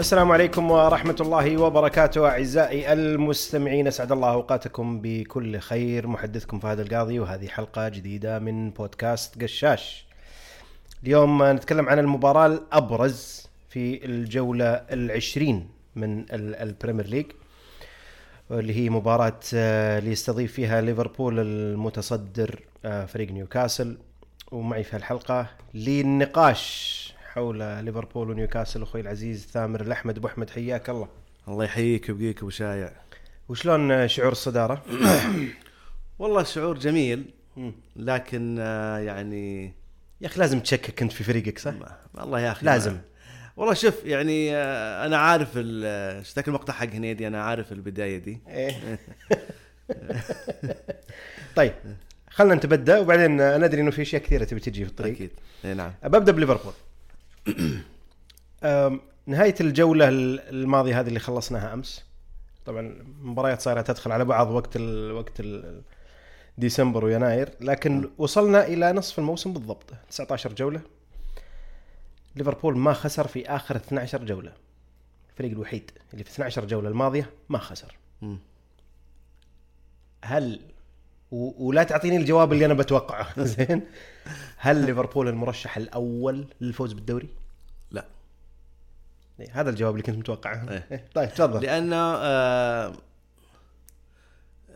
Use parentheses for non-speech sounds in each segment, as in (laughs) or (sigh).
السلام عليكم ورحمة الله وبركاته أعزائي المستمعين. أسعد الله أوقاتكم بكل خير. محدثكم فهد القاضي وهذه حلقة جديدة من بودكاست قشاش. اليوم نتكلم عن المباراة الأبرز في الجولة العشرين من ال- البريمير ليج اللي هي مباراة آه، اللي يستضيف فيها ليفربول المتصدر آه، فريق نيوكاسل. ومعي في الحلقة للنقاش حول ليفربول ونيوكاسل أخوي العزيز ثامر الأحمد أبو أحمد حياك الله الله يحييك ويبقيك أبو شايع وشلون شعور الصدارة؟ (coughs) والله شعور جميل لكن آه، يعني يا أخي لازم تشكك أنت في فريقك صح؟ والله يا أخي لازم. ما- والله شوف يعني آه، أنا عارف ذاك المقطع حق هنيدي أنا عارف البداية دي إيه. (laughs) طيب خلنا نتبدأ وبعدين آه، ندري إنه في أشياء كثيرة تبي تجي في الطريق أكيد نعم ببدا بليفربول نهاية الجولة الماضية هذه اللي خلصناها أمس. طبعا المباريات صايرة تدخل على بعض وقت ال وقت ال ديسمبر ويناير. لكن وصلنا إلى نصف الموسم بالضبط 19 جولة. ليفربول ما خسر في آخر 12 جولة. الفريق الوحيد اللي في 12 جولة الماضية ما خسر. مم. هل و... ولا تعطيني الجواب اللي أنا بتوقعه. (laughs) زين؟ هل ليفربول المرشح الأول للفوز بالدوري؟ لا. إيه، هذا الجواب اللي كنت متوقعه. إيه. إيه، طيب تفضل. لأنه آه،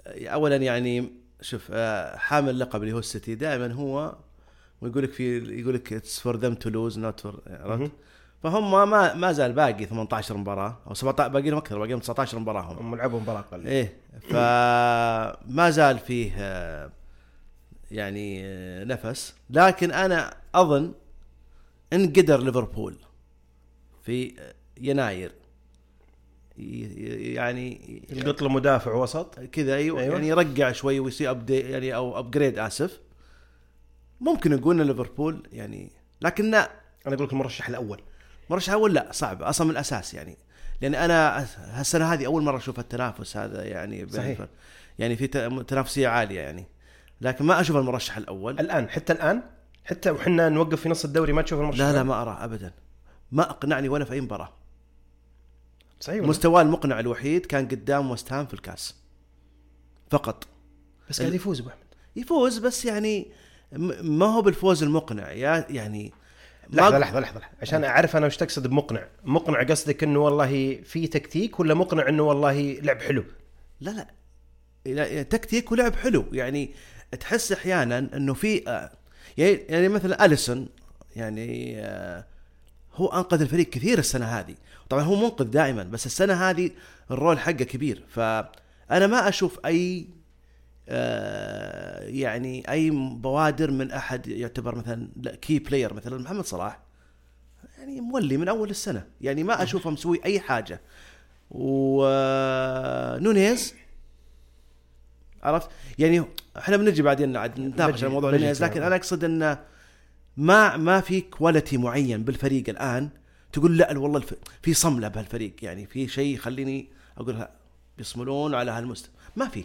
اولا يعني شوف آه، حامل اللقب اللي هو السيتي. دائما هو ويقول لك في يقول لك it's for them to lose not for. فهم ما ما زال باقي 18 مباراة أو 17 باقي لهم أكثر باقي لهم 19 مباراه هم هم لعبوا مباراة أقل إيه فما زال فيه آه، يعني آه، نفس. لكن أنا أظن إن قدر ليفربول في يناير. يعني يلقط له مدافع وسط. كذا أيوه. أيوة. يعني يرقع شوي ويصير ابدي يعني أو ابجريد آسف. ممكن نقول إن ليفربول يعني لكن لا. أنا أقول لك المرشح الأول. مرشح أول لا صعب أصلا من الأساس يعني. لأن أنا هالسنة هذه أول مرة أشوف التنافس هذا يعني صحيح. يعني في تنافسية عالية يعني. لكن ما أشوف المرشح الأول. الآن حتى الآن؟ حتى وحنا نوقف في نص الدوري ما تشوف المرشح لا لا؟ ما اراه ابدا. ما أقنعني ولا في أي مباراة. صحيح؟ مستواه المقنع الوحيد كان قدام وست هام في الكاس. فقط. بس قاعد يفوز أبو أحمد. يفوز بس يعني ما هو بالفوز المقنع. يا يعني ما- لحظة لحظة لحظة. عشان أعرف أنا وش تقصد بمقنع. مقنع قصدك إنه والله في تكتيك ولا مقنع إنه والله لعب حلو؟ لا لا. لا، تكتيك ولعب حلو. يعني تحس أحيانا إنه في آه، يعني يعني مثلا أليسون يعني آه، هو أنقذ الفريق كثير السنة هذه. طبعا هو منقذ دائما بس السنة هذه ال role حقه كبير. فأنا ما أشوف أي يعني أي بوادر من أحد يعتبر مثلا key player مثلا محمد صلاح. يعني مولي من أول السنة. يعني ما أشوفه مسوي أي حاجة. ونونيز عرفت؟ يعني إحنا بنجي بعدين عاد نتناقش على موضوع نونيز. لكن. أنا أقصد انه ما ما في quality معين بالفريق الآن. تقول لا والله الف... في صملة بهالفريق. يعني في شيء يخليني أقول بيصملون على هالمستوى. ما في.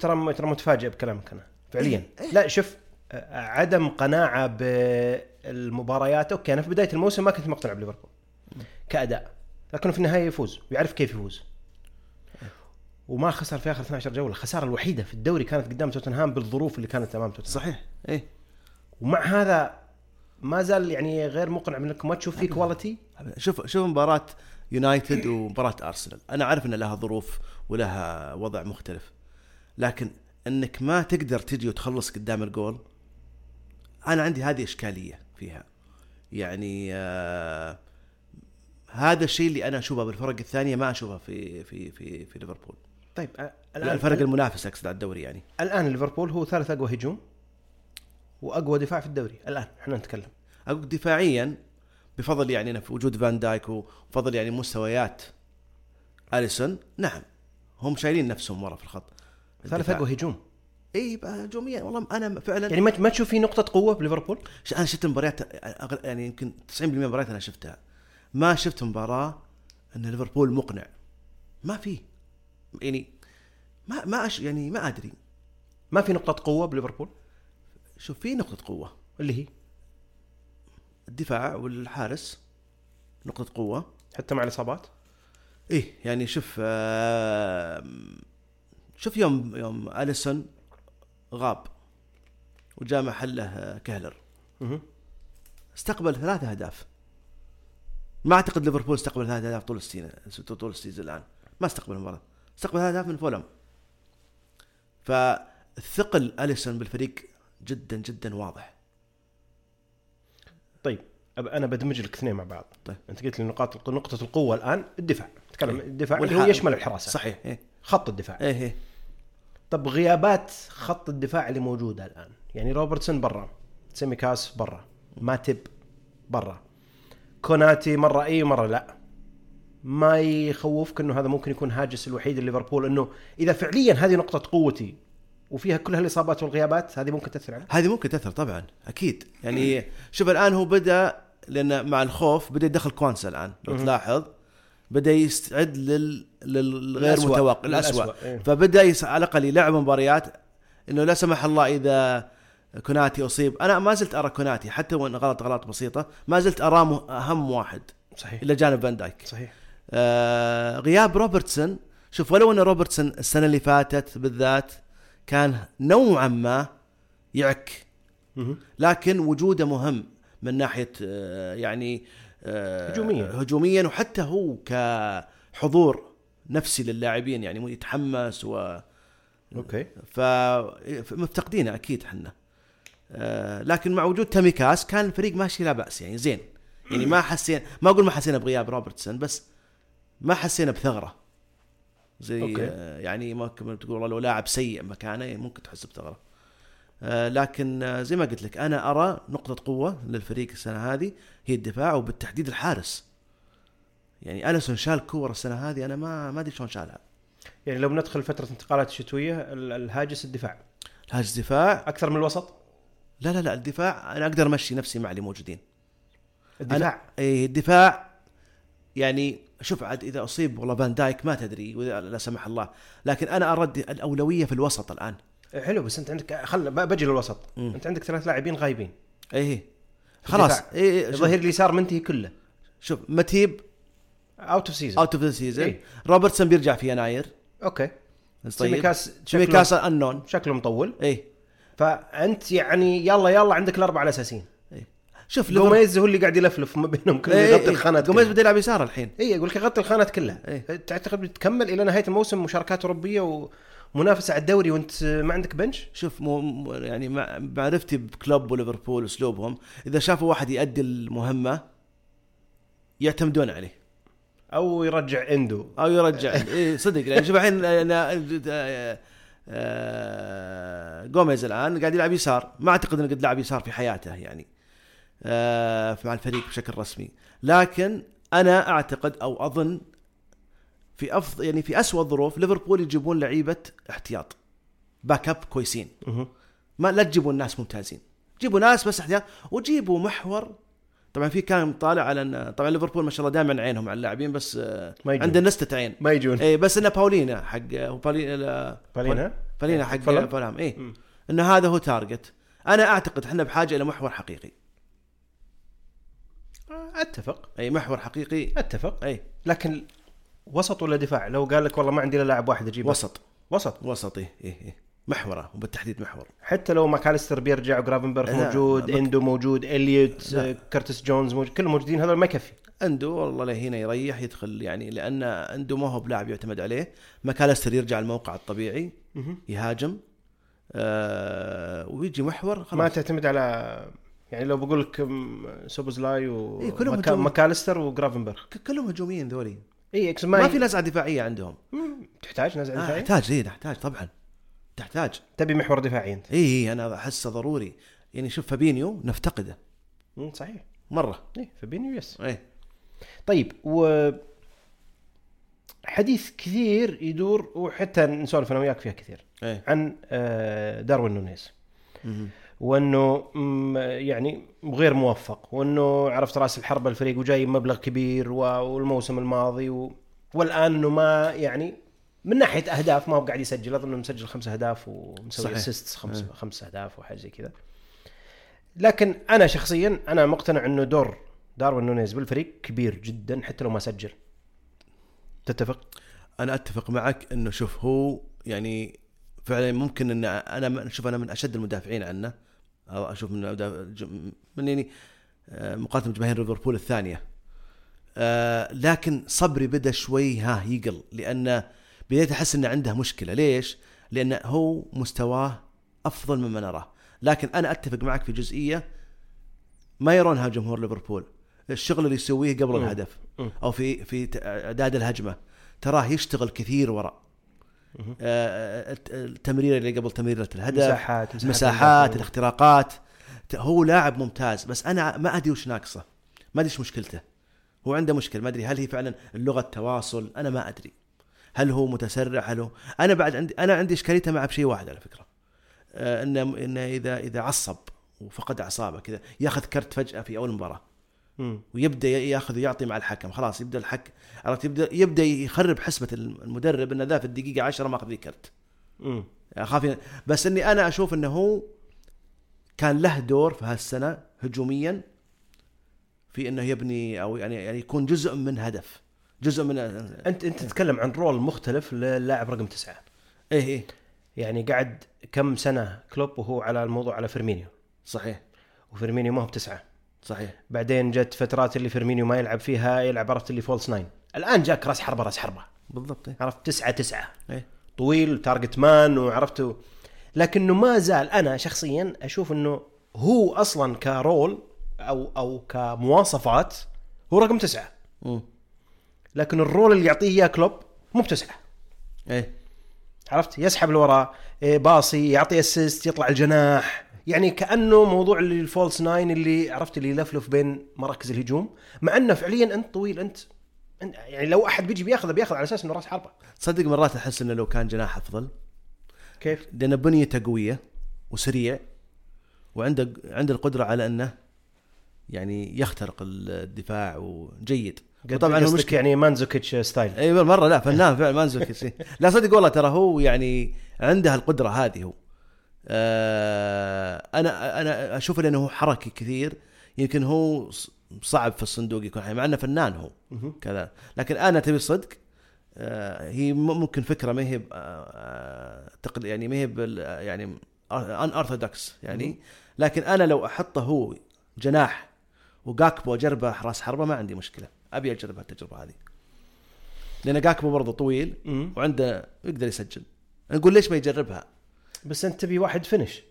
ترى ترى متفاجئ بكلامك أنا فعليا. إيه. لا شوف عدم قناعة بالمباريات okay أنا في بداية الموسم ما كنت مقتنع بليفربول كأداء لكنه في النهاية يفوز ويعرف كيف يفوز. وما خسر في آخر 12 جولة الخسارة الوحيدة في الدوري كانت قدام توتنهام بالظروف اللي كانت أمام توتنهام. صحيح إيه. ومع هذا ما زال يعني غير مقنع من انك ما تشوف فيه quality شوف شوف مباراة يونايتد ومباراة أرسنال، أنا عارف إن لها ظروف ولها وضع مختلف. لكن انك ما تقدر تجي وتخلص قدام الجول أنا عندي هذه إشكالية فيها. يعني آه هذا الشيء اللي أنا أشوفه بالفرق الثانية ما أشوفه في في في في ليفربول. طيب آه، الفرق المنافس أقصد على الدوري يعني. الآن ليفربول هو ثالث أقوى هجوم وأقوى دفاع في الدوري الآن إحنا نتكلم أقول دفاعيا بفضل يعني في وجود فان دايك وفضل يعني مستويات أليسون نعم هم شايلين نفسهم ورا في الخط ثالث. اقوى هجوم. إي هجوميا والله أنا فعلا يعني ما تشوف في نقطة قوة بليفربول؟ أنا شفت مباريات يعني يمكن 90% من المباريات أنا شفتها. ما شفت مباراة إن ليفربول مقنع. ما في. يعني ما ما أش يعني ما أدري. ما في نقطة قوة بليفربول؟ شوف في نقطة قوة. اللي هي؟ الدفاع والحارس نقطة قوة. حتى مع الإصابات؟ إيه يعني شوف آه شوف يوم يوم أليسون غاب وجاء محله آه، كهلر. استقبل ثلاثة أهداف. ما أعتقد ليفربول استقبل ثلاثة أهداف طول السنة طول السيزون الآن. ما استقبل مباراة استقبل ثلاثة أهداف من فولم. فالثقل أليسون بالفريق جدا جدا واضح. طيب أب- أنا بدمج لك اثنين مع بعض. طيب. أنت قلت لي نقاط نقطة القوة الآن الدفاع. نتكلم إيه. الدفاع اللي هو. يشمل الحراسة. صحيح إيه. خط الدفاع. إيه إيه. طب غيابات خط الدفاع اللي موجودة الآن. يعني روبرتسون برا تسيميكاس برا ماتب برا. كوناتي مرة إي ومرة لا. ما يخوفك إنه هذا ممكن يكون هاجس الوحيد لليفربول إنه إذا فعليا هذه نقطة قوتي وفيها كل هالإصابات والغيابات هذه ممكن تأثر عليه هذه ممكن تأثر طبعا أكيد. يعني شوف الآن هو بدأ لأن مع الخوف بدأ يدخل كوانسا الآن. لو. تلاحظ بدأ يستعد لل للغير الأسوأ. متوقع الاسوء إيه. فبدأ يس... على الأقل يلعب مباريات إنه لا سمح الله إذا كوناتي أصيب أنا ما زلت أرى كوناتي حتى وإن غلط غلط بسيطة ما زلت أراه مه- أهم واحد صحيح إلى جانب فان دايك صحيح آه غياب روبرتسون شوف ولو إن روبرتسون السنة اللي فاتت بالذات كان نوعا ما يعك. لكن وجوده مهم من ناحية آه، يعني هجومياً. هجوميا وحتى هو كحضور نفسي للاعبين يعني يتحمس و okay. ف مفتقدينه أكيد إحنا آه، لكن مع وجود تسيميكاس كان الفريق ماشي لا بأس يعني زين. يعني ما حسينا ما أقول ما حسينا بغياب روبرتسون بس ما حسينا بثغرة. زي okay. آه، يعني ممكن تقول والله لو لاعب سيء مكانه ممكن تحس بثغرة. آه، لكن آه، زي ما قلت لك أنا أرى نقطة قوة للفريق السنة هذه هي الدفاع وبالتحديد الحارس. يعني أليسون شال كورة السنة هذه أنا ما ما أدري شلون شالها. يعني لو بندخل فترة انتقالات الشتويه ال- الهاجس الدفاع. الهاجس دفاع أكثر من الوسط؟ لا لا لا الدفاع أنا أقدر أمشي نفسي مع اللي موجودين. الدفاع؟ اي الدفاع يعني شوف عاد إذا أصيب والله فان دايك ما تدري لا سمح الله. لكن أنا ارد الأولوية في الوسط الآن. حلو بس أنت عندك خل بجي للوسط مم. أنت عندك ثلاث لاعبين غايبين اي إيه. خلاص الدفاع. اي إيه الظهير اليسار منتهي كله شوف ماتيب out of season out of season إيه. روبرتسون بيرجع في يناير okay طيب تسيميكاس شكله, انون شكله مطول اي فأنت يعني يلا يلا عندك الأربعة الاساسيين إيه. شوف جوميز هو اللي قاعد يلفلف ما بينهم كله إيه، يغطي إيه. الخانات جوميز كلها. بده يلعب يسار الحين اي أقول لك يغطي الخانات كلها إيه. تعتقد بتكمل إلى نهاية الموسم مشاركات أوروبية ومنافسه على الدوري وانت ما عندك بنش شوف مو يعني مع معرفتي بكلوب وليفربول اسلوبهم إذا شافوا واحد يؤدي المهمة يعتمدون عليه. أو يرجع إندو. أو يرجع إيه صدق. يعني شوف الحين أنا- آه، آه، جوميز الآن قاعد يلعب يسار. ما أعتقد إنه قد لعب يسار في حياته يعني آه، مع الفريق بشكل رسمي. لكن أنا أعتقد أو أظن في افضل يعني في اسوء الظروف ليفربول يجيبون لعيبة احتياط. backup كويسين. ما لا تجيبوا ناس ممتازين. جيبوا ناس بس احتياط وجيبوا محور. طبعا في كان طالع على إن طبعا ليفربول ما شاء الله دائما عينهم على اللاعبين بس ما يجون. عندهم نستة عين. ما يجون. اي بس انه باولينا حق باولينا بالينا باولينا حق؟ فولهام اي. انه هذا هو target أنا أعتقد إحنا بحاجة إلى محور حقيقي. أتفق. اي محور حقيقي. أتفق. اي لكن وسط ولا دفاع؟ لو قال لك والله ما عندي إلا لاعب واحد أجيبه. وسط. وسط. وسط اي اي إي. محورة وبالتحديد محور. حتى لو ماكاليستر بيرجع وجرافنبرغ موجود بك- إندو موجود إليوت. آه، كرتس جونز موجود كلهم موجودين هذول ما يكفي. عنده والله لهنا يريح يدخل يعني لأن عنده ما هو بلاعب يعتمد عليه. ماكاليستر يرجع الموقع الطبيعي يهاجم آه ويجي محور ما خلاص تعتمد على يعني لو بقول لك سوبوزلاي إيه، كلهم وماكاليستر هجوم. ماكاليستر وجرافنبرغ كلهم هجوميين ذولي. اي إكس ما, ما, في نزعه دفاعية عندهم. تحتاج نزع آه دفاعي احتاج اي نحتاج طبعا. تحتاج. تبي محور دفاعي أنت؟ اي اي أنا احسه ضروري. يعني شوف فابينيو نفتقده. صحيح. مرة. اي فابينيو yes. إيه. طيب و حديث كثير يدور وحتى نسولف أنا وياك فيها كثير إيه. عن آه، داروين نونيز. وأنه يعني غير موفق وأنه عرفت رأس الحربة الفريق وجاي مبلغ كبير والموسم الماضي و... والآن إنه ما يعني من ناحية أهداف ما هو قاعد يسجل أظن مسجل خمس أهداف ومسوي. assist خمس إيه. خمس أهداف وحاجه زي كذا لكن أنا شخصيا أنا مقتنع إنه دور داروين نونيز بالفريق كبير جدا حتى لو ما سجل تتفق؟ أنا أتفق معك إنه شوف هو يعني فعلا ممكن إن أنا شوف أنا من أشد المدافعين عنه. أو أشوف من من يعني آه، مقاتل جماهير ليفربول الثانية. آه، لكن صبري بدا شوي ها يقل. لأن بديت أحس إنه عنده مشكلة. ليش؟ لأن هو مستواه أفضل مما نراه. لكن أنا أتفق معك في جزئية ما يرونها جمهور ليفربول. الشغل اللي يسويه قبل. الهدف. أو في في إعداد الهجمة. تراه يشتغل كثير وراء. التمريره اللي قبل تمريره الهدف مساحات مساحات, مساحات. الاختراقات. هو لاعب ممتاز بس أنا ما أدري وش ناقصه. ما أدري إيش مشكلته. هو عنده مشكلة ما أدري هل هي فعلا اللغة التواصل أنا ما أدري. هل هو متسرع؟ هل هو أنا بعد عندي أنا عندي إشكاليته مع بشيء واحد على فكرة. آه، انه إنه اذا إذا عصب وفقد أعصابه كذا ياخذ كرت فجأة في أول مباراة. ويبدأ ياخذ ويعطي مع الحكم. خلاص يبدأ الحك عرفت؟ يبدا يبدأ يخرب حسبة المدرب انه ذا في الدقيقة 10 ماخذ لي كرت. أخاف بس إني أنا أشوف إنه هو كان له دور في هالسنة هجوميا في إنه يبني أو يعني يعني يكون جزء من هدف. جزء من أنت أنت تتكلم عن role مختلف للاعب رقم تسعة. إيه إيه. يعني قعد كم سنة كلوب وهو على الموضوع على فيرمينيو؟ صحيح. وفيرمينيو ما هو بتسعة. صحيح. بعدين جت فترات اللي فيرمينيو ما يلعب فيها يلعب عرفت اللي false nine الآن جاك راس حربة راس حربة. بالضبط. عرفت؟ تسعة تسعة. إيه. طويل target man وعرفته لكنه ما زال أنا شخصيا أشوف إنه هو أصلا ك role أو أو كمواصفات هو رقم تسعة. مم. لكن ال role اللي يعطيه إياه كلوب مو بتسعة. إيه. عرفت؟ يسحب لورا إيه، باصي يعطي assist يطلع الجناح. يعني كأنه موضوع اللي ال false nine اللي عرفت اللي يلفلف بين مراكز الهجوم مع أنه فعليا أنت طويل أنت يعني لو أحد بيجي بياخذه بياخذ على أساس إنه راس حربة. تصدق مرات أحس إنه لو كان جناح أفضل. كيف؟ لأن بنيته قوية وسريع وعنده عنده القدرة على إنه يعني يخترق الدفاع وجيد. طبعا هو يعني ماندزوكيتش style. إي مرة لا فنان فعلا ما نزل لا صدق والله ترى هو يعني عنده القدره هذه هو. أنا أنا أشوف إنه هو حركي كثير. يمكن هو صعب في الصندوق يكون حي- مع إنه فنان هو. كذا. لكن أنا تبي صدق آه هي ممكن فكرة ما هي آه تقل يعني ما هي يعني unorthodox يعني. لكن أنا لو أحطه هو جناح وجاكبو أجربه راس حربة ما عندي مشكلة. أبي أجرب التجربه هذه. لأن جاكبو برضه طويل. وعنده يقدر يسجل. نقول ليش ما يجربها؟ بس انت تبي واحد finish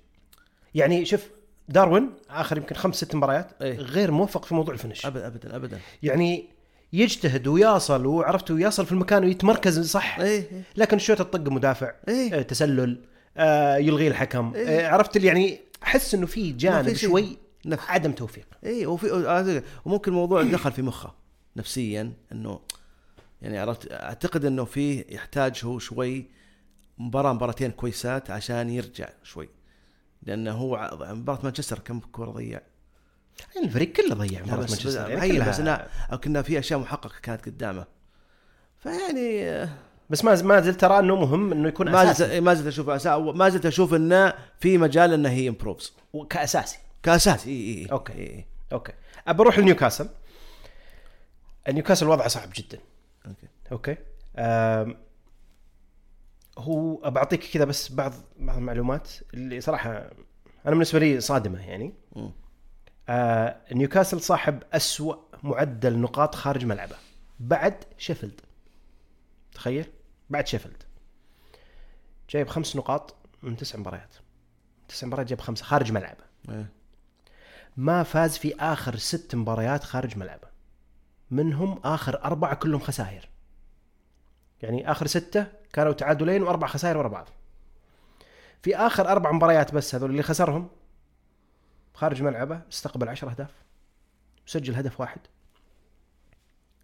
يعني شوف داروين آخر يمكن خمس ست مباريات. غير موفق في موضوع ال finish ابدا ابدا ابدا يعني يجتهد ويصل وعرفت ويصل في المكان ويتمركز صح إيه لكن الشوط الطق مدافع إيه. آه، تسلل آه، يلغي الحكم إيه. آه، عرفت اللي يعني أحس إنه في جانب. شوي نفس عدم توفيق إي وفي آه، وممكن الموضوع دخل في مخه نفسيا إنه يعني عرفت أعتقد إنه فيه يحتاج هو شوي مباراة مباراتين كويسات عشان يرجع شوي. لأنه هو مباراة مانشستر كم كوره ضيع. يعني الفريق كله ضيع لا مباراة مانشستر يعني كلها- بس أو كنا في أشياء محققة كانت قدامه. فيعني بس ما ما زلت ترى إنه مهم إنه يكون ما أساسي. زلت ما زلت أشوف أسا- ما زلت أشوف إنه في مجال إنه هي improves كأساسي كاساسي اي اي okay. إي. okay. أبى أروح لنيوكاسل. نيوكاسل وضعه صعب جدا. okay. okay. هو بعطيك كذا بس بعض بعض المعلومات اللي صراحة أنا بالنسبة لي صادمة يعني. آه نيوكاسل صاحب أسوأ معدل نقاط خارج ملعبه. بعد شيفيلد. تخيل؟ بعد شيفيلد. جايب خمس نقاط من تسع مباريات. تسع مباريات جايب خمسة خارج ملعبه. إيه. ما فاز في آخر ست مباريات خارج ملعبه. منهم آخر أربعة كلهم خسائر يعني آخر ستة كانوا تعادلين وأربع خسائر ورا بعض. في آخر أربع مباريات بس هذول اللي خسرهم خارج ملعبه استقبل عشر أهداف وسجل هدف واحد.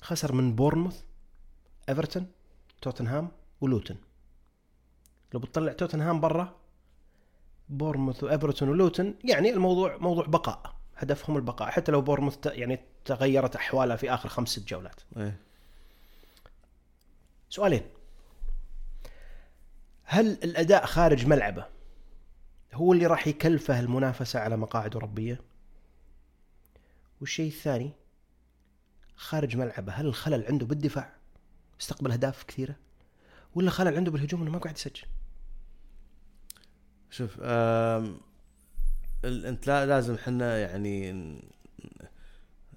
خسر من بورنموث إيفرتون توتنهام ولوتن. لو بتطلع توتنهام برا بورنموث وإيفرتون ولوتن يعني الموضوع موضوع بقاء. هدفهم البقاء. حتى لو بورنموث ت- يعني تغيرت احوالها في آخر خمس ست جولات. إيه. سؤالين. هل الأداء خارج ملعبه هو اللي راح يكلفه المنافسة على مقاعد أوروبية؟ والشيء الثاني خارج ملعبه هل الخلل عنده بالدفاع؟ استقبل أهداف كثيرة؟ ولا خلل عنده بالهجوم إنه ما قاعد يسجل؟ شوف أنت لا لازم إحنا يعني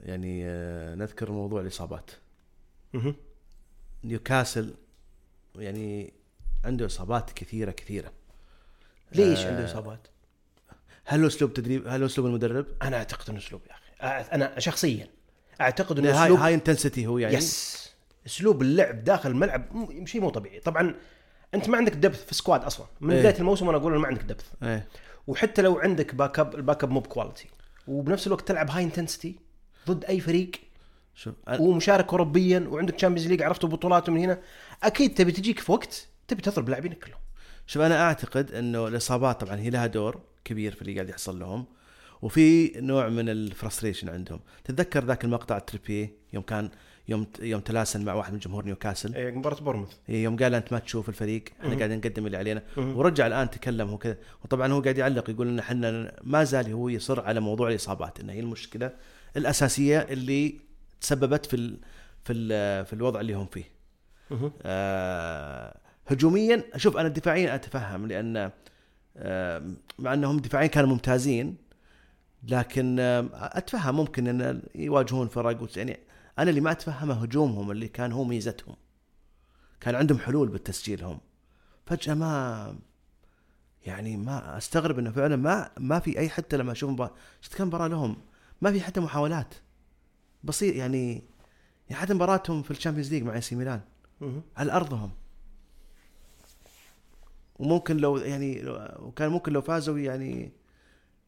يعني آه، نذكر موضوع الإصابات. نيوكاسل يعني عنده إصابات كثيرة كثيرة. ليش آه، عنده إصابات؟ هل هو أسلوب تدريب؟ هل هو أسلوب المدرب؟ أنا أعتقد إنه أسلوب يا أخي. أنا شخصيا أعتقد إنه هاي اسلوب high intensity هو يعني. yes أسلوب اللعب داخل الملعب شيء مو طبيعي. طبعا أنت ما عندك depth في squad أصلا. من إيه. بداية الموسم وأنا أقول ما عندك depth إيه. وحتى لو عندك backup ال backup مو ب quality وبنفس الوقت تلعب high intensity ضد أي فريق. شوف ومشارك اوروبيا وعندك Champions League عرفت بطولاته من هنا. أكيد تبي تجيك في وقت تبي تضرب لاعبينك كلهم. شوف أنا أعتقد إنه الإصابات طبعا هي لها دور كبير في اللي قاعد يحصل لهم وفي نوع من ال frustration عندهم. تتذكر ذاك المقطع تريبيير يوم كان يوم يوم تلاسن مع واحد من جمهور نيوكاسل؟ إيه، مباراة بورموث. إيه، يوم قال أنت ما تشوف الفريق إحنا. قاعدين نقدم اللي علينا. ورجع الآن تكلم هو كذا. وطبعا هو قاعد يعلق يقول إن إحنا ما زال هو يصر على موضوع الإصابات انها هي المشكلة الأساسية اللي تسببت في ال في ال في الوضع اللي هم فيه. آه هجوميا شوف أنا دفاعيا أتفهم لأن آه مع إنهم دفاعيا كانوا ممتازين لكن آه أتفهم ممكن إن يواجهون فرق يعني أنا اللي ما أتفهمه هجومهم اللي كان هو ميزتهم. كان عندهم حلول بالتسجيل هم. فجأة ما يعني ما أستغرب إنه فعلا ما ما في أي حتى لما أشوف مباراه شفت كم مباراة لهم ما في حتى محاولات. بسيط يعني يعني حتى مباراتهم في الشامبيونز ليج مع سي ميلان. على أرضهم. وممكن لو يعني وكان ممكن لو فازوا يعني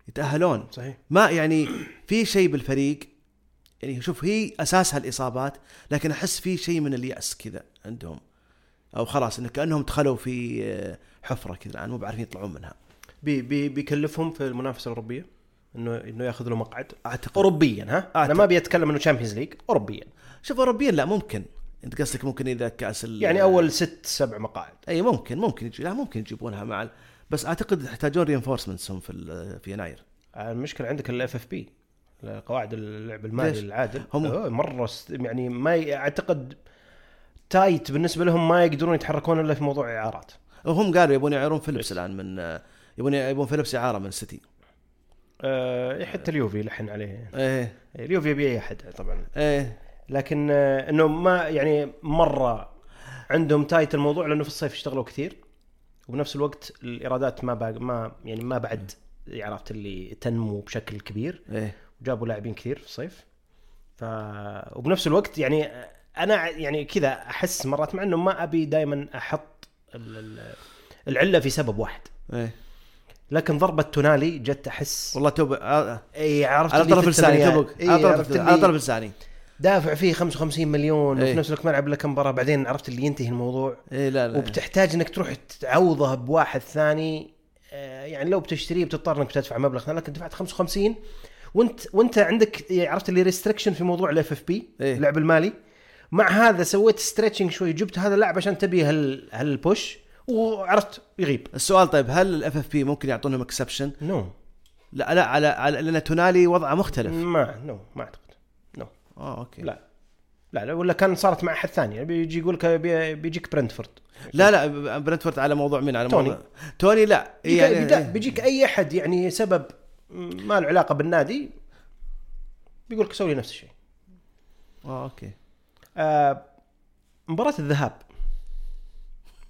يتأهلون. صحيح. ما يعني في شيء بالفريق يعني شوف هي أساسها الإصابات لكن أحس في شيء من اليأس كذا عندهم. أو خلاص إنه كأنهم دخلوا في آه، حفرة كذا الآن مو عارفين يطلعون منها. بي بي بيكلفهم في المنافسة الأوروبية؟ انه إنه ياخذ له مقعد. أعتقد. اوروبيا ها؟ أنا أعتقد. ما ابي اتكلم إنه Champions League اوروبيا. شوف اوروبيا لا ممكن. أنت قصدك ممكن إذا كأس ال- يعني أول ست سبع مقاعد. أي ممكن ممكن يجي لا ممكن يجيبونها مع بس أعتقد يحتاجون reinforcements هم في ال- في يناير. المشكلة عندك ال FFP قواعد اللعب المالي؟ العادل. هم- هم مرة. يعني ما ي... أعتقد tight بالنسبة لهم ما يقدرون يتحركون إلا في موضوع إعارات. وهم قالوا يبون يعيرون فيلبس الآن من آه، يبون يبون فيلبس إعارة من السيتي. أه حتى اليوفي لحن عليه. إيه. اليوفي يبي أي أحد طبعا. إيه. لكن آه، إنه ما يعني مرة عندهم tight الموضوع لأنه في الصيف اشتغلوا كثير وبنفس الوقت الإيرادات ما باق ما يعني ما بعد عرفت اللي تنمو بشكل كبير. إيه. وجابوا لاعبين كثير في الصيف. ف وبنفس الوقت يعني أنا يعني كذا أحس مرات مع إنه ما أبي دائما أحط ال- ال- العلة في سبب واحد. إيه. لكن ضربة تونالي جت أحس. والله توب آه، إي عرفت على طرف لساني. توبك. على طرف على طرف لساني. دافع فيه 55 مليون إي. وفي نفس الوقت ما لعب لك مباراة. بعدين عرفت اللي ينتهي الموضوع. إيه لا لا. وبتحتاج إنك تروح تعوضه بواحد ثاني. آه، يعني لو بتشتريه بتضطر إنك تدفع مبلغ لكن دفعت 55 وانت وانت عندك عرفت اللي restriction في موضوع ال FFP. اللعب المالي. مع هذا سويت stretching شوي جبت هذا اللاعب عشان تبي هال هال push وعرفت يغيب. السؤال طيب هل ال FFP ممكن يعطونهم exception؟ no لا لا على, على لأن تونالي وضعه مختلف. ما no ما أعتقد. نو آه okay. لا. لا لا ولا كان صارت مع أحد ثاني. بيجي يقول لك بي- بيجيك برنتفورد لا لا برنتفورد على موضوع مين؟ على توني. موضوع توني لا. بيجيك, يعني بيجيك أي أحد يعني سبب ما له علاقة بالنادي بيقول لك سوي نفس الشيء. آه okay. آه مباراة الذهاب.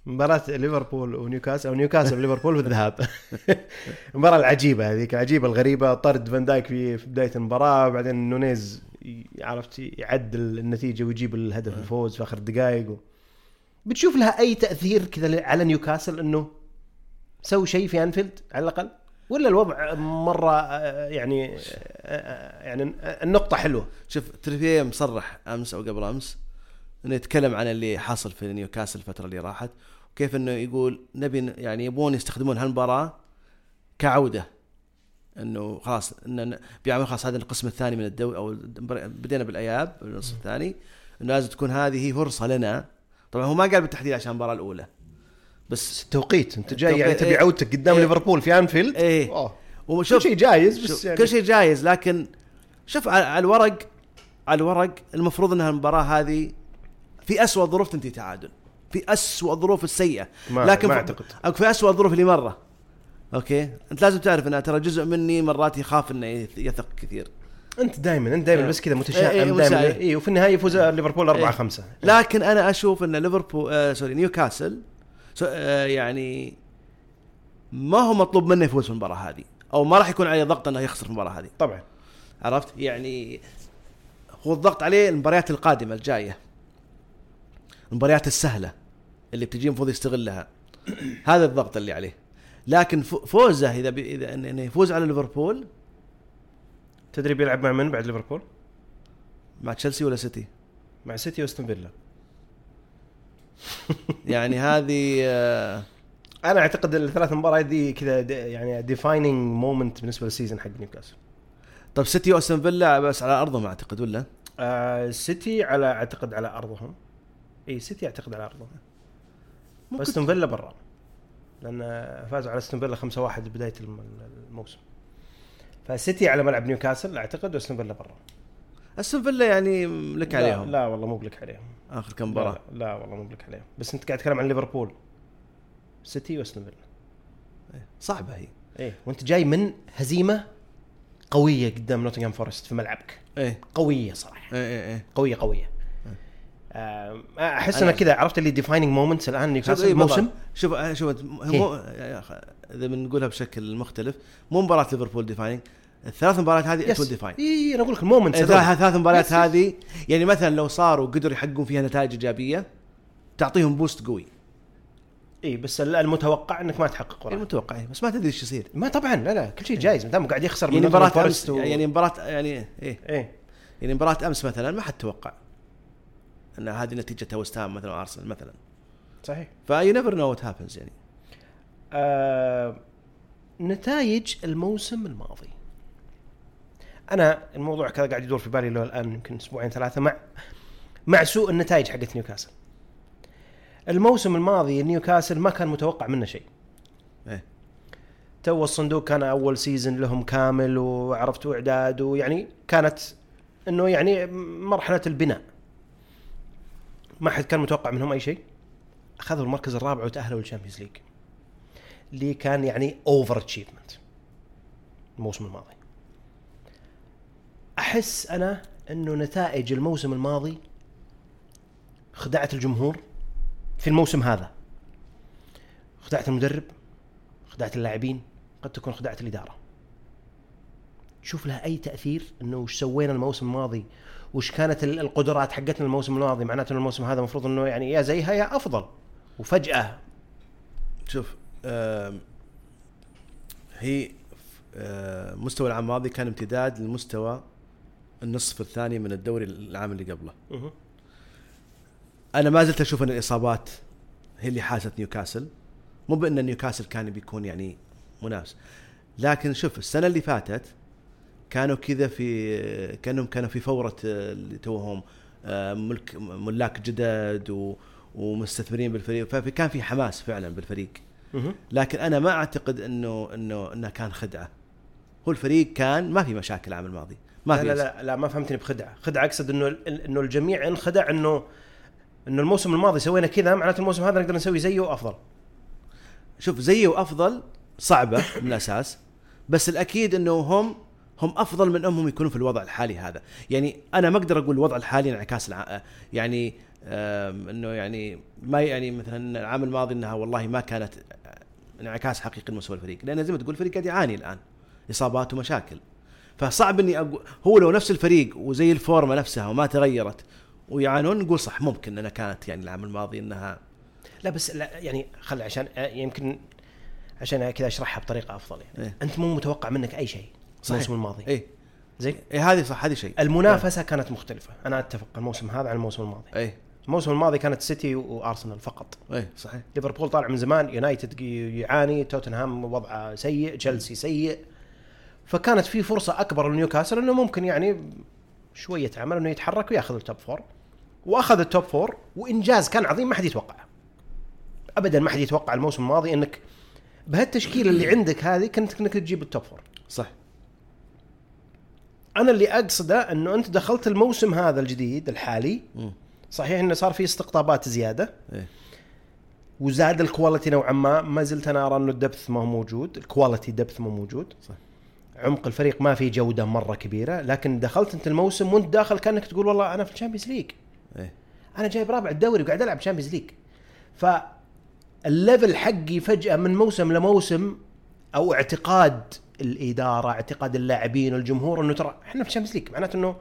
مباراة ليفربول ونيوكاسل أو نيوكاسل وليفربول بالذهاب. (laughs) المباراة العجيبة هذيك العجيبة الغريبة طرد فان دايك في بداية المباراة بعدين نونيز عرفت يعدل النتيجة ويجيب الهدف الفوز في آخر الدقائق و... بتشوف لها أي تأثير كذا على نيوكاسل إنه سوي شيء في أنفيلد على الأقل؟ ولا الوضع مرة آه، يعني آه، آه، يعني النقطة حلوة؟ شوف تريبيير مصرح أمس أو قبل أمس إنه يتكلم عن اللي حاصل في نيوكاسل الفترة اللي راحت وكيف إنه يقول نبي يعني يبون يستخدمون هالمباراة كعودة. إنه خلاص انه بيعمل خلاص هذا القسم الثاني من الدوري أو بدينا بالإياب النصف الثاني. إنه لازم تكون هذه هي فرصة لنا. طبعا هو ما قال بالتحديد عشان المباراة الأولى. بس توقيت أنت جاي يعني التوقيت، تبي إيه. عودتك قدام إيه. ليفربول في أنفيلد؟ إيه. أوه. كل وشوف شيء جايز بس يعني كل شيء جايز لكن شوف على, الورق على الورق المفروض انها المباراه هذه في أسوأ الظروف تنتهي تعادل. في أسوأ الظروف السيئة. ما لكن ما أعتقد. أو في أسوأ الظروف اللي مرة. okay؟ أنت لازم تعرف ان ترى جزء مني مرات يخاف إنه يث- يثق كثير. أنت دائما أنت دائما إيه. بس كذا إيه، متشائم إيه، دائما. اي وفي النهاية يفوز ليفربول 4 إيه. 5 لكن أنا أشوف إن ليفربول آه sorry نيوكاسل so آه يعني ما هو مطلوب منه يفوز في المباراة هذه أو ما راح يكون عليه ضغط إنه يخسر في المباراة هذه. طبعا. عرفت؟ يعني هو الضغط عليه المباريات القادمة الجاية. المباريات السهلة. اللي بتجي المفروض يستغلها (clears throat) هذا الضغط اللي عليه. لكن فوزه إذا إذا انه يفوز على ليفربول. تدري بيلعب مع من بعد ليفربول؟ مع تشيلسي ولا سيتي؟ مع سيتي وأستون فيلا. (laughs) يعني هذه آه أنا أعتقد الثلاث مباريات دي كذا دي- يعني defining moment بالنسبة لل season حق نيوكاسل طب سيتي وأستون فيلا بس على أرضهم أعتقد ولا؟ آه سيتي على أعتقد على أرضهم. إي سيتي أعتقد على أرضهم. ممكن واستون فيلا برا. لأن فازوا على استون فيلا 5-1 بداية الم- الموسم. فسيتي على ملعب نيوكاسل أعتقد واستون فيلا برا. استون فيلا يعني لك لا, عليهم. لا والله مو بلك عليهم. آخر كم لا, مباراة. لا, لا والله مو بلك عليهم. بس أنت قاعد تتكلم عن ليفربول. سيتي واستون فيلا صعبة هي. إيه وأنت جاي من هزيمة قوية قدام نوتنغهام فورست في ملعبك. إيه. قوية صراحة. إيه إيه, إيه. قوية قوية. آه، أحس أنا- انه كذا عرفت اللي defining moments الآن نيوكاسل؟ إيه موسم. شوف آه، شوف مو أخ، إذا بنقولها بشكل مختلف مو مباراة ليفربول defining الثلاث مباريات هذه it will define إي أنا أقول لك ال moments. الثلاث ثلاث مباريات. هذه يعني مثلا لو صاروا قدروا يحققون فيها نتائج إيجابية تعطيهم boost قوي. إي بس ال- المتوقع إنك ما تحقق يعني وراه متوقع إيه، بس ما تدري إيش يصير. ما طبعا لا لا كل شيء جايز. ما دام قاعد يخسر يعني نوتنغهام مباراة أمس و... يعني مباراة يعني إيه. إيه يعني مباراة أمس مثلا ما حد توقع. أن هذه نتيجة ويست هام مثلا أرسنال مثلا. صحيح. you never know what happens يعني. آه نتائج الموسم الماضي. أنا الموضوع كذا قاعد يدور في بالي له الآن يمكن أسبوعين ثلاثة مع مع سوء النتائج حقت نيوكاسل. الموسم الماضي نيوكاسل ما كان متوقع منه شيء. إيه. تو الصندوق كان أول season لهم كامل وعرفت إعداد ويعني كانت إنه يعني مرحلة البناء. ما حد كان متوقع منهم أي شيء. أخذوا المركز الرابع وتأهلوا لل Champions League. اللي كان يعني over achievement الموسم الماضي. أحس أنا إنه نتائج الموسم الماضي خدعت الجمهور في الموسم هذا. خدعت المدرب خدعت اللاعبين قد تكون خدعت الإدارة. شوف لها أي تأثير إنه وش سوينا الموسم الماضي وش كانت ال- القدرات حقتنا الموسم الماضي معناته إنه الموسم هذا المفروض إنه يعني يا زيها يا أفضل. وفجأة شوف آم، هي آه، مستوى العام الماضي كان امتداد للمستوى النصف الثاني من الدوري العام اللي قبله. أنا ما زلت أشوف إن الإصابات هي اللي حاست نيوكاسل. مو بإن نيوكاسل كان بيكون يعني منافس. لكن شوف السنة اللي فاتت كانوا كذا في كأنهم كانوا في فورة آه، اللي توهم آه، ملك ملاك جدد و ومستثمرين بالفريق. فكان في حماس فعلا بالفريق. لكن أنا ما أعتقد إنه إنه إنه كان خدعة. هو الفريق كان ما في مشاكل العام الماضي. ما لا في لا, لا لا ما فهمتني بخدعة. خدعة أقصد إنه إنه الجميع انخدع إنه إنه الموسم الماضي سوينا كذا معناته الموسم هذا نقدر نسوي زيه وأفضل. شوف زيه وأفضل صعبة من الأساس. بس الأكيد إنه هم هم أفضل من أنهم يكونوا في الوضع الحالي هذا يعني أنا ما أقدر أقول الوضع الحالي انعكاس. يعني إنه يعني ما يعني مثلا العام الماضي إنها والله ما كانت انعكاس حقيقي لمستوى الفريق لأن زي ما تقول الفريق قاعد يعاني الآن إصابات ومشاكل فصعب إني أقول هو لو نفس الفريق وزي الفورمة نفسها وما تغيرت ويعانون نقول صح ممكن إنها كانت يعني العام الماضي إنها لا بس لا يعني خلي عشان آه، يمكن عشان كذا أشرحها بطريقة أفضل يعني إيه. أنت مو متوقع منك أي شيء صحيح. الموسم الماضي. إيه. زي إيه هذه صح هذه شيء. المنافسة كانت مختلفة. أنا أتفق الموسم هذا عن الموسم الماضي. إيه. الموسم الماضي كانت سيتي وأرسنال فقط. إيه. صحيح. ليفربول طالع من زمان يونايتد يعاني توتنهام وضعه سيء تشيلسي سيء. فكانت في فرصة أكبر لنيوكاسل إنه ممكن يعني شوية عمل إنه يتحرك وياخذ ال top four وأخذ ال top four وإنجاز كان عظيم ما حد يتوقعه. ابدا ما حد يتوقع الموسم الماضي إنك بهالتشكيلة اللي عندك هذه كنت إنك تجيب ال top four صح. أنا اللي أقصده إنه أنت دخلت الموسم هذا الجديد الحالي. صحيح إنه صار في استقطابات زيادة إيه. وزاد ال quality نوعا ما ما زلت أنا أرى إنه ال depth ما هو موجود ال quality depth مو موجود صح. عمق الفريق ما في جودة مرة كبيرة لكن دخلت أنت الموسم وأنت داخل كأنك تقول والله أنا في ال Champions League إيه أنا جايب رابع الدوري وقاعد ألعب Champions League فال level حقي فجأة من موسم لموسم أو اعتقاد الإدارة اعتقاد اللاعبين والجمهور إنه ترى إحنا في ال Champions League معناته إنه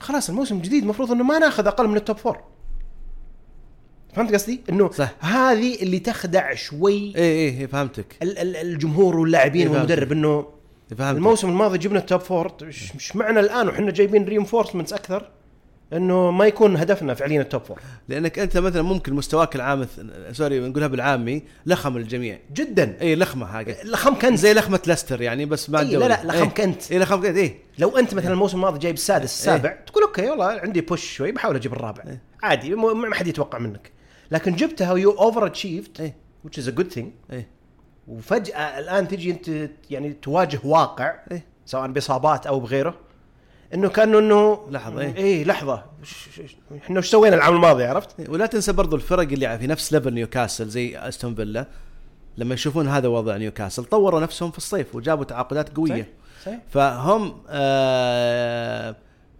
خلاص الموسم الجديد المفروض إنه ما ناخذ أقل من ال top four فهمت قصدي؟ إنه صح. هذه اللي تخدع شوي إيه إيه, إيه فهمتك ال- ال- الجمهور واللاعبين إيه،. والمدرب إنه فهمتك الموسم الماضي جبنا ال top four مش, مش معنى الآن وحنا جايبين reinforcements أكثر إنه ما يكون هدفنا فعليا ال top four لأنك أنت مثلا ممكن مستواك العام sorry بنقولها بالعامي لخم الجميع جدا. اي لخمة حاجة. لخم كنت زي لخمة ليستر يعني بس مع إيه، لا لا لخم إيه. كنت اي لخم كنت إيه. لو أنت مثلا الموسم الماضي جايب السادس السابع تقول okay والله عندي push شوي بحاول أجيب الرابع. إيه. عادي ما حد يتوقع منك. لكن جبتها و you over achieved إيه. which is a good thing. إيه. وفجأة الآن تجي أنت يعني تواجه واقع إيه. سواء بإصابات أو بغيره. إنه كأنه إنه لحظة، إيه. إيه لحظة ش- ش- إحنا وش سوينا العام الماضي عرفت؟ إيه. ولا تنسى برضو الفرق اللي في نفس level نيوكاسل زي أستون فيلا لما يشوفون هذا وضع نيوكاسل طوروا نفسهم في الصيف وجابوا تعاقدات قوية صحيح. صحيح فهم آه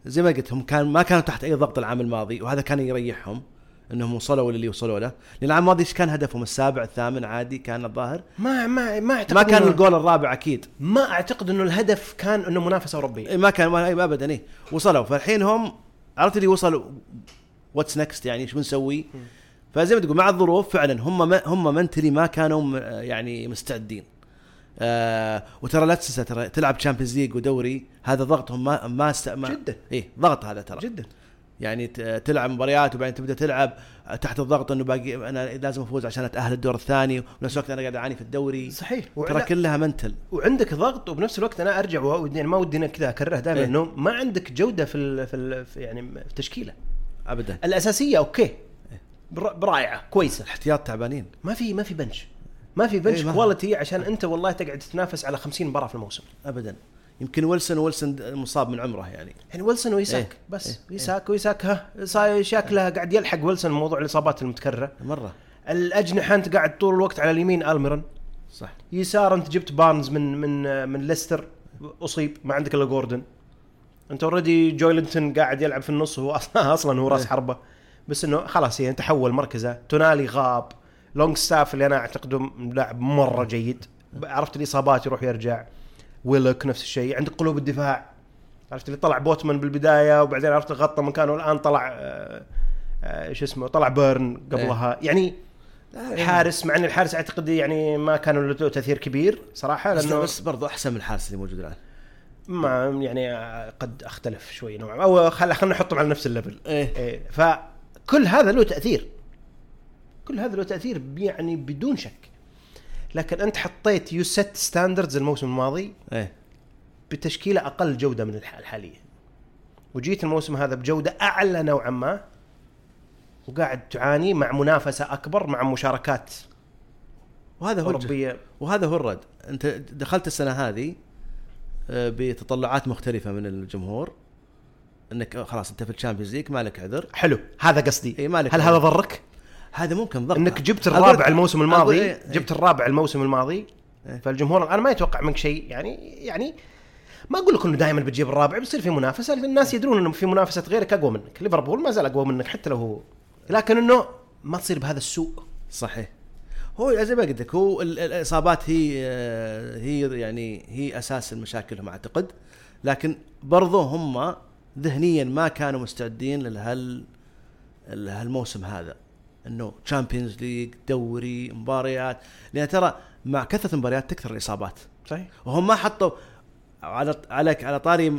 زي ما قلت هم كان ما كانوا تحت أي ضغط العام الماضي وهذا كان يريحهم إنهم وصلوا للي وصلوا له. لأن العام الماضي إيش كان هدفهم السابع الثامن عادي كان الظاهر. ما ما ما أعتقد ما كان إنه- الجول الرابع أكيد. ما أعتقد إنه الهدف كان إنه منافسة أوروبية. إيه ما كان ما إيه ابدا إيه. وصلوا. فالحين هم عرفت اللي وصلوا. what's next يعني؟ إيش بنسوي؟ فزي ما تقول مع الظروف فعلا هم ما هم mentally ما كانوا يعني مستعدين. آه وترى لا تنسى ترى تلعب Champions League ودوري هذا ضغطهم ما ما, است... ما جداً. إيه ضغط هذا ترى. جدا. يعني تلعب مباريات وبعدين تبدأ تلعب تحت الضغط إنه باقي أنا لازم أفوز عشان أتأهل الدور الثاني ونفس الوقت أنا قاعد أعاني في الدوري. صحيح. ترى كلها mental. وعندك ضغط وبنفس الوقت أنا أرجع وأود- يعني ما ودي كذا أكررها دائما إيه. إنه ما عندك جودة في ال في, ال في يعني في التشكيله ابدا. الأساسية okay. بر- برائعة كويسة. احتياط تعبانين. ما في ما في bench. ما في bench إيه، quality عشان أنت والله تقعد تتنافس على 50 مباراة في الموسم. ابدا. يمكن ويلسون ويلسون مصاب من عمره يعني. يعني ويلسون ويإيزاك إيه. بس إيه. وإيزاك وإيزاك ها شكله قاعد يلحق ويلسون موضوع الإصابات المتكررة. مرة. الأجنحة أنت قاعد طول الوقت على اليمين ألميرون صح. يسار أنت جبت بارنز من من من ليستر أصيب ما عندك إلا جوردن. أنت already جويلنتون قاعد يلعب في النص هو أصلا (laughs) أصلا هو راس إيه. حربة. بس إنه خلاص يعني تحول مركزه. تونالي غاب. لونج ستاف اللي أنا أعتقده لاعب مرة جيد. عرفت الإصابات يروح يرجع ويلوك نفس الشيء. عندك قلوب الدفاع. عرفت اللي طلع بوتمان بالبداية وبعدين عرفت غطى مكانه. الآن طلع آه، آه، شو اسمه طلع بيرن قبلها. يعني حارس مع إن الحارس أعتقد يعني ما كان له تأثير كبير صراحة لأنه بس برضو أحسن من الحارس اللي موجود الآن. ما يعني قد أختلف شوي نوعا ما. أو خل خلينا نحطهم على نفس ال level. إيه. إيه فكل هذا له تأثير. كل هذا له تأثير يعني بدون شك. لكن أنت حطيت you set standards الموسم الماضي إيه. بتشكيلة أقل جودة من الح- الحالية. وجيت الموسم هذا بجودة أعلى نوعا ما وقاعد تعاني مع منافسة أكبر مع مشاركات وهذا هو أوروبية. وهذا هو الرد. أنت دخلت السنة هذه آه، بتطلعات مختلفة من الجمهور إنك خلاص أنت في ال Champions League ما لك عذر. حلو. هذا قصدي. إيه، مالك هل عذر. هذا ضرك؟ هذا ممكن ضغط. إنك جبت الرابع الموسم الماضي إيه،. جبت الرابع الموسم الماضي إيه. فالجمهور الان ما يتوقع منك شيء يعني يعني ما أقول لك إنه دائما بتجيب الرابع بيصير في منافسة الناس يدرون إنه في منافسة غيرك أقوى منك. ليفربول ما زال أقوى منك حتى لو هو. لكن إنه ما تصير بهذا السوء. صحيح. هو زي ما قلت لك هو ال- ال- الإصابات هي آه، هي يعني هي أساس مشاكلهم أعتقد. لكن برضو هم ذهنيا ما كانوا مستعدين لهال هالموسم هذا. إنه Champions League دوري مباريات. لأن ترى مع كثرة المباريات تكثر الإصابات. صحيح. وهم ما حطوا على على على طاري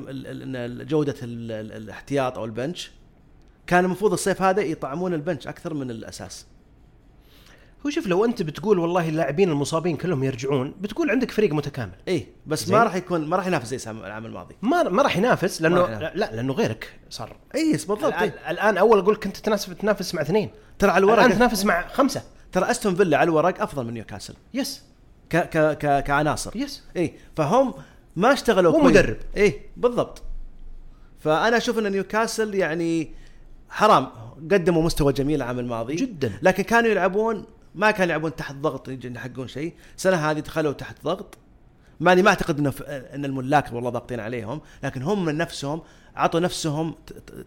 جودة ال- ال- الاحتياط أو ال bench. كان المفروض الصيف هذا يطعمون ال bench أكثر من الأساس. هو شوف لو أنت بتقول والله اللاعبين المصابين كلهم يرجعون بتقول عندك فريق متكامل. إيه بس زين. ما راح يكون ما راح ينافس زي العام الماضي. ما ما راح ينافس لأنه لا, لا لأنه غيرك صار. اي بالضبط. الآن, إيه. الآن أول أقول كنت تنافس تنافس مع اثنين. ترى على الآن الورق تنافس مع خمسة. ترى أستون فيلا على الورق أفضل من نيوكاسل. yes. ك ك ك كعناصر. yes. اي فهم ما اشتغلوا هو. مدرب. إيه بالضبط. فأنا أشوف إن نيوكاسل يعني حرام قدموا مستوى جميل العام الماضي. جدا. لكن كانوا يلعبون ما كانوا يلعبون تحت ضغط يحققون شيء. السنة هذه دخلوا تحت ضغط. ماني ما أعتقد إنه إن الملاك والله ضاغطين عليهم لكن هم من نفسهم عطوا نفسهم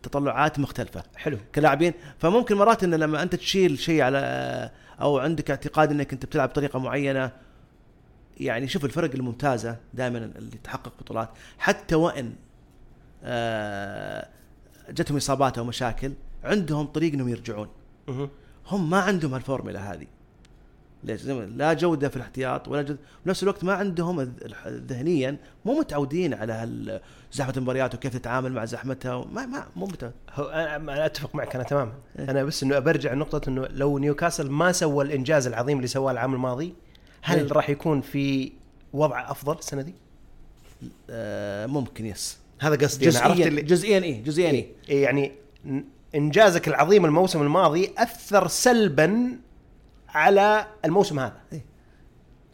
تطلعات مختلفة. حلو. كلاعبين. فممكن مرات إن لما أنت تشيل شيء على أو عندك اعتقاد إنك أنت بتلعب بطريقة معينة يعني شوف الفرق الممتازة دائما اللي تحقق بطولات. حتى وإن آه، جتهم إصابات أو مشاكل عندهم طريق إنهم يرجعون. هم ما عندهم هالفورمولا هذه ليش لا جودة في الاحتياط ولا جوده بنفس الوقت ما عندهم ذهنيا مو متعودين على زحمة المباريات وكيف تتعامل مع زحمتها ما ما مو متعود هو أنا أنا أتفق معك أنا تماما إيه. أنا بس إنه برجع لنقطه إنه لو نيوكاسل ما سوى الإنجاز العظيم اللي سواه العام الماضي هل إيه. راح يكون في وضع أفضل السنة دي؟ آه، ممكن يس هذا قصدي أنا عرفت جزئيا اللي جزئيا إيه جزئيا إيه إيه يعني إنجازك العظيم الموسم الماضي أثر سلبا على الموسم هذا. إيه.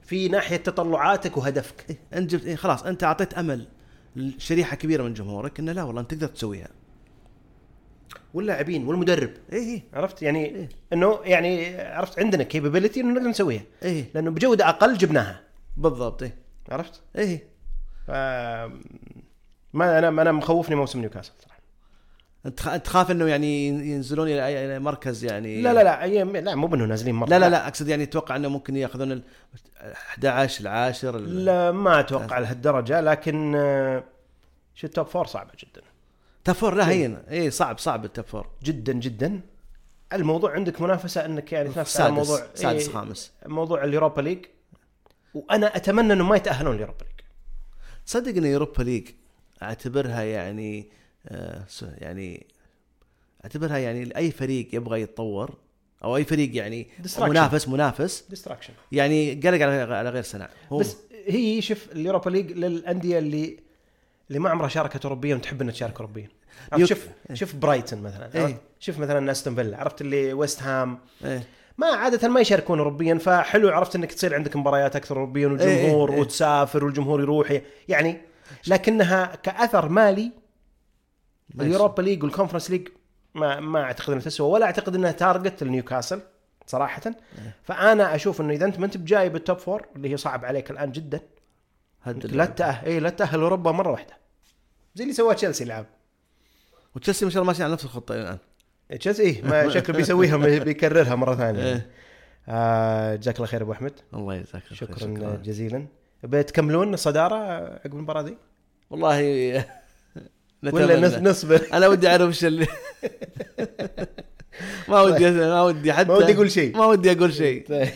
في ناحية تطلعاتك وهدفك. إيه، أنت جبت إيه خلاص أنت أعطيت أمل لشريحة كبيرة من جمهورك إنه لا والله أنت تقدر تسويها. واللاعبين والمدرب. إيه إيه. عرفت؟ يعني إيه. إنه يعني عرفت عندنا كيبابيلتي إنه نقدر نسويها. إيه. لأنه بجودة أقل جبناها. بالضبط إيه. عرفت؟ إيه. ف ما أنا أنا مخوفني موسم نيوكاسل صراحة انت خ- انت تخاف إنه يعني ينزلون إلى مركز يعني. لا لا لا لا مو بإنه نازلين مره لا لا لا أقصد يعني أتوقع إنه ممكن يأخذون ال 11 العاشر ال- لا ما أتوقع لهالدرجة لكن آه، شو ال top four صعبة جدا. top four لا هين. إيه صعب صعب ال top four جدا جدا. الموضوع عندك منافسة إنك يعني تنافس على موضوع سادس إيه، خامس. موضوع ال Europa League. وأنا أتمنى انه ما يتأهلون ال Europa League. تصدق إن Europa League أعتبرها يعني يعني اعتبرها يعني لأي فريق يبغى يتطور أو أي فريق يعني. منافس منافس distraction يعني قلق على على غير هو بس هي شوف ال Europa League للأندية اللي اللي ما عمرها شاركت اوروبيا وتحب إنها تشارك اوروبيا شوف شوف برايتون مثلا. عرفت؟ شوف مثلا أستون فيلا عرفت اللي ويست هام إيه ما عادة ما يشاركون اوروبيا فحلو عرفت إنك تصير عندك مباريات أكثر اوروبيا والجمهور إيه، إيه. وتسافر والجمهور يروح يعني لكنها كأثر مالي. ال Europa League وال Conference League ما ما أعتقد إنها تسوى ولا أعتقد إنها target لنيوكاسل صراحة. إيه. فأنا أشوف إنه إذا أنت ما أنت بجايب ال top four اللي هي صعب عليك الآن جدا لا تأهل اي لا تأهل أوروبا مرة واحدة. زي اللي سواه تشيلسي العام وتشيلسي ما شاء الله ماشي على نفس الخطة الآن. تشيلسي إيه ما (laughs) شكله بيسويها بيكررها مرة ثانية. إيه. آه جزاك الله خير أبو أحمد. الله يجزاك الخير، شكرا, جزيلا. بتكملون الصدارة عقب المباراة دي؟ والله ولا. نصبر (laughs) أنا ودي أعرف إيش اللي (laughs) ما ودي ما ودي حتى ما ودي أقول شيء. ما ودي أقول شيء (laughs) طيب.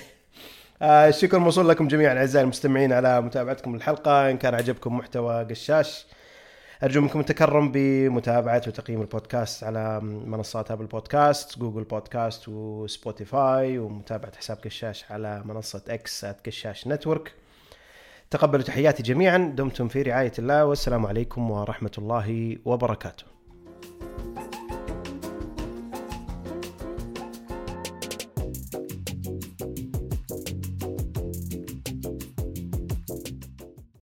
آه الشكر موصول لكم جميعا أعزائي المستمعين على متابعتكم الحلقة إن كان عجبكم محتوى قشاش أرجو منكم التكرم بمتابعة وتقييم البودكاست على منصات Apple Podcast Google Podcast و Spotify ومتابعة حساب قشاش على منصة إكس قشاش network تقبلوا تحياتي جميعا دمتم في رعاية الله والسلام عليكم ورحمة الله وبركاته.